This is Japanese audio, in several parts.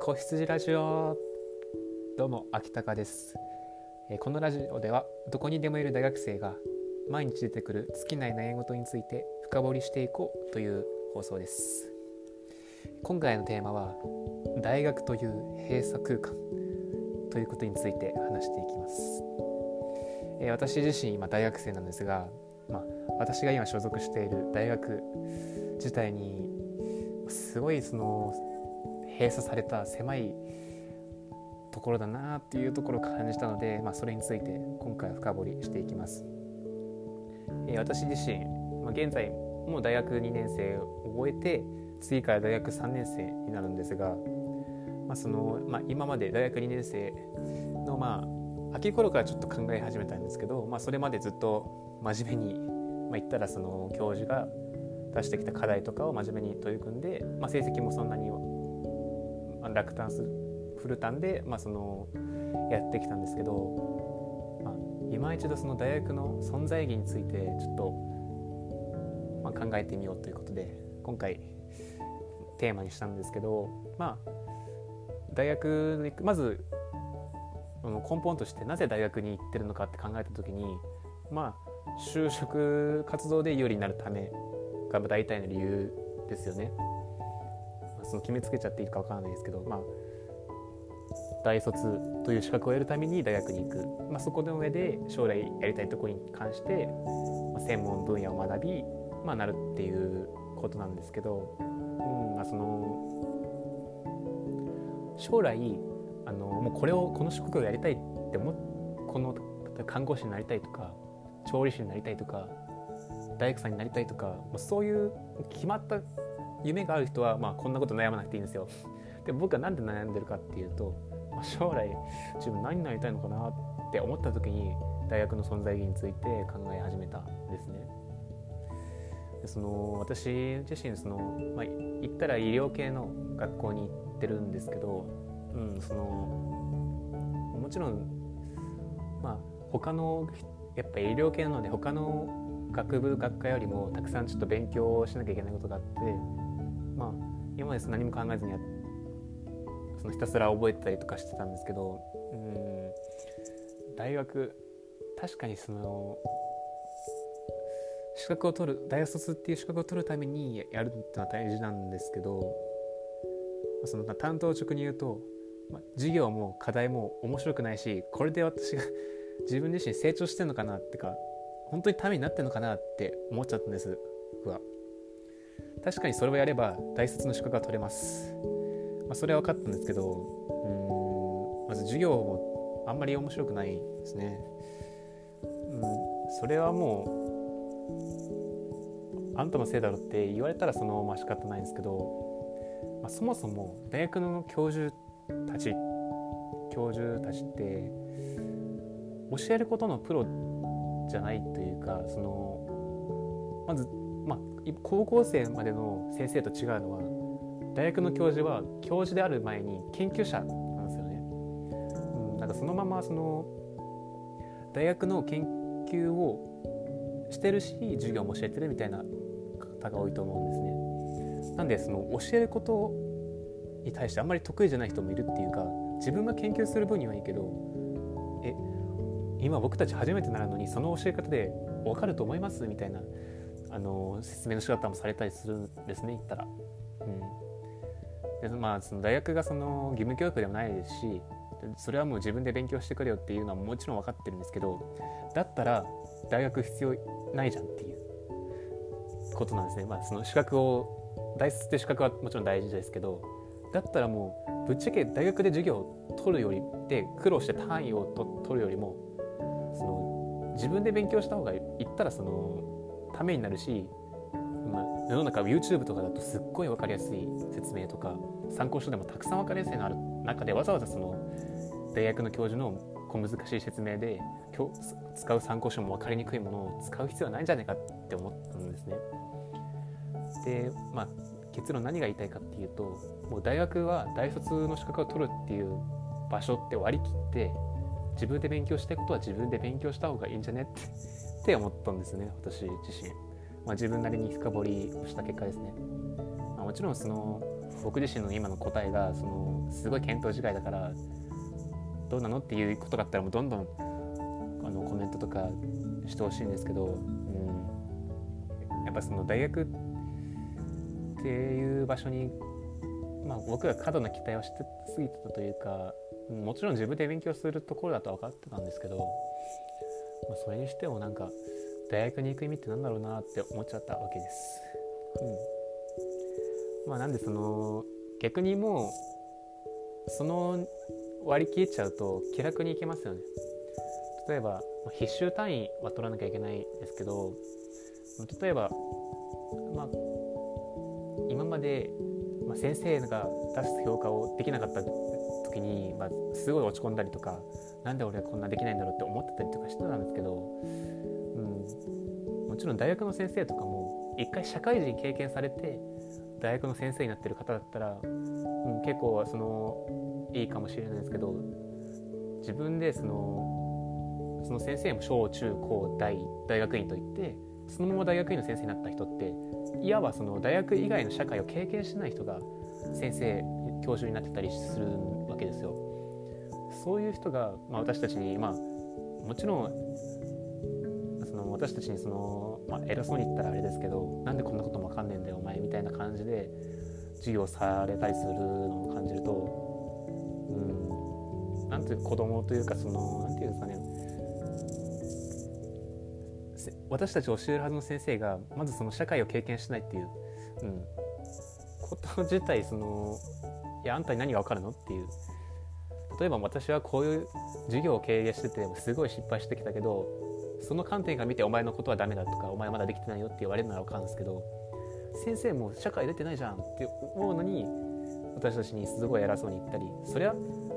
子羊ラジオ。どうも秋高です、えーこのラジオではどこにでもいる大学生が毎日出てくる尽きない悩み事について深掘りしていこうという放送です。今回のテーマは大学という閉鎖空間。ということについて話していきます、えー私自身今大学生なんですが、まあ、私が今所属している大学自体にすごいその閉鎖された狭いところだなっていうところを感じたので、まあ、それについて今回は深掘りしていきます。えー私自身、まあ、現在もう大学2年生を終えて次から大学3年生になるんですが、まあそのまあ、今まで大学2年生の、まあ、秋頃からちょっと考え始めたんですけど、まあ、それまでずっと真面目に、まあ、言ったらその教授が出してきた課題とかを真面目に取り組んで、まあ、成績もそんなに落胆するフルタンで、まあ、そのやってきたんですけど、まあ、今一度その大学の存在意義についてちょっと、まあ、考えてみようということで今回テーマにしたんですけどまあ大学にまず根本としてなぜ大学に行ってるのかって考えた時にまあ就職活動で有利になるためが大体の理由ですよね。その決めつけちゃっていいかわからないですけど、まあ、大卒という資格を得るために大学に行く、まあ、そこの上で将来やりたいところに関して、専門分野を学び、まあ、なるっていうことなんですけど、うんまあ、その将来あのもうこれをこの職業をやりたいって思この看護師になりたいとか調理師になりたいとか大工さんになりたいとかもうそういう決まった夢がある人は、まあ、こんなこと悩まなくていいんですよ。で僕はなんで悩んでるかっていうと、まあ、将来自分何になりたいのかなって思った時に大学の存在意義について考え始めたんですね。でその私自身その、まあ、言ったら医療系の学校に行ってるんですけど、うん、そのもちろんまあ他のやっぱ医療系なので他の学部学科よりもたくさんちょっと勉強しなきゃいけないことがあってまあ今まで何も考えずにやそのひたすら覚えてたりとかしてたんですけどうん大学確かにその資格を取る大卒っていう資格を取るためにやるっていうのは大事なんですけどその担当直に言うと、まあ、授業も課題も面白くないしこれで私が 自分自身成長してんのかなってか本当にためになってんのかなって思っちゃったんです僕は。確かにそれをやれば大卒の資格が取れます、まあ、それは分かったんですけどうんまず授業もあんまり面白くないですね。うんそれはもうあんたのせいだろって言われたらそのまあ仕方ないんですけど、まあ、そもそも大学の教授たち教授たちって教えることのプロじゃないというかそのまず、まあ、高校生までの先生と違うのは大学の教授は教授である前に研究者なんですよね。うん、なんかそのままその大学の研究をしてるし授業も教えてるみたいな方が多いと思うんですね。なんでその教えることに対してあんまり得意じゃない人もいるっていうか自分が研究する分にはいいけどえ今僕たち初めてなるのにその教え方で分かると思いますみたいなあの説明の仕方もされたりするんですね言ったら。うん、でまあその大学がその義務教育でもないですしそれはもう自分で勉強してくれよっていうのはもちろん分かってるんですけどだったら大学必要ないじゃんっていうことなんですね。まあ、その資格を大卒って資格はもちろん大事ですけどだったらもうぶっちゃけ大学で授業を取るよりで苦労して単位をと取るよりもその自分で勉強した方が言ったらそのためになるし、まあ、世の中 YouTube とかだとすっごい分かりやすい説明とか参考書でもたくさん分かりやすいのある中でわざわざその大学の教授の小難しい説明で今日使う参考書も分かりにくいものを使う必要はないんじゃないかって思ったんですね。でまあ結論何が言いたいかっていうともう大学は大卒の資格を取るっていう場所って割り切って自分で勉強したいことは自分で勉強した方がいいんじゃねってって思ったんですね私自身、まあ、自分なりに深掘りをした結果ですね、まあ、もちろんその僕自身の今の答えがそのすごい検討次第だからどうなのっていうことがあったらもうどんどんあのコメントとかしてほしいんですけど、うん、やっぱその大学っていう場所に、まあ、僕が過度な期待をしてすぎてたというかもちろん自分で勉強するところだと分かってたんですけど、まあ、それにしてもなんか大学に行く意味って何だろうなって思っちゃったわけです。うん、まあなんでその逆にもうその割り切っちゃうと気楽に行けますよね。例えば必修単位は取らなきゃいけないですけど例えば、まあ、今まで、先生が出す評価をできなかった時に、まあ、すごい落ち込んだりとか何で俺こんなできないんだろうって思ってたりとかしてたんですけど、うん、もちろん大学の先生とかも一回社会人経験されて大学の先生になってる方だったら、うん、結構そのいいかもしれないですけど自分でそのその先生も小中高大大学院といってそのまま大学院の先生になった人っていわばその大学以外の社会を経験しない人が先生教授になってたりするわけですよ。そういう人が、まあ、私たちに、まあ、もちろんその私たちにその、まあ、偉そうに言ったらあれですけどなんでこんなことも分かんねえんだよお前みたいな感じで授業されたりするのを感じるとうんなんていう子供というかそのなんていうんですかね。私たち教えるはずの先生がまずその社会を経験しないっていう、うん、こと自体そのいやあんたに何が分かるのっていう例えば私はこういう授業を経営しててすごい失敗してきたけどその観点から見てお前のことはダメだとかお前まだできてないよって言われるなら分かるんですけど先生も社会出てないじゃんって思うのに私たちにすごい偉そうに言ったりそれは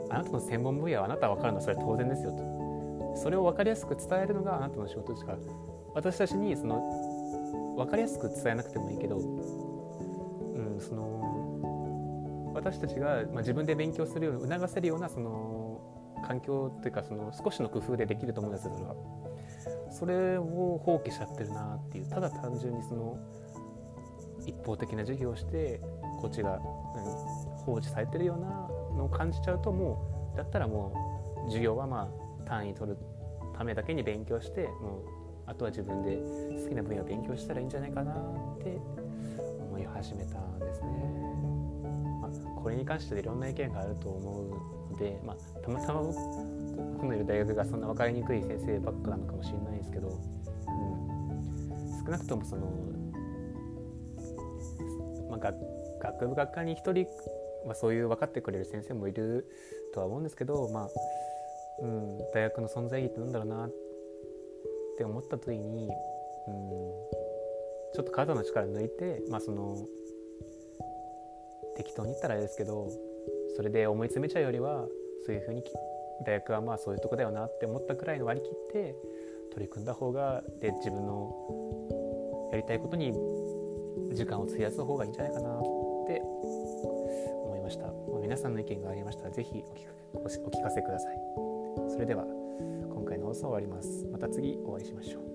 あなたの専門分野はあなたは分かるのはそれは当然ですよと。それを分かりやすく伝えるのがあなたの仕事ですから私たちにその分かりやすく伝えなくてもいいけど、うん、その私たちが、まあ、自分で勉強するように促せるようなその環境というかその少しの工夫でできると思うんですよそれは。それを放棄しちゃってるなっていうただ単純にその一方的な授業をしてこっちが、うん、放置されてるようなのを感じちゃうともうだったらもう授業はまあ単位取るためだけに勉強してもうあとは自分で好きな分野を勉強したらいいんじゃないかなって思い始めたんですね。これに関していろんな意見があると思うので、まあ、たまたま僕のいる大学がそんな分かりにくい先生ばっかなのかもしれないですけど、うん、少なくともその、まあ、学学部学科に1人、まあ、そういう分かってくれる先生もいるとは思うんですけど、まあうん、大学の存在意義ってなんだろうなって思った時に、うん、ちょっと体の力抜いて、まあ、その適当に言ったらあれですけどそれで思い詰めちゃうよりはそういうふうに大学はまあそういうとこだよなって思ったくらいの割り切って取り組んだ方がで自分のやりたいことに時間を費やす方がいいんじゃないかなって思いました、まあ、皆さんの意見がありましたら是非お聞かせください。それでは今回の放送終わります。また次お会いしましょう。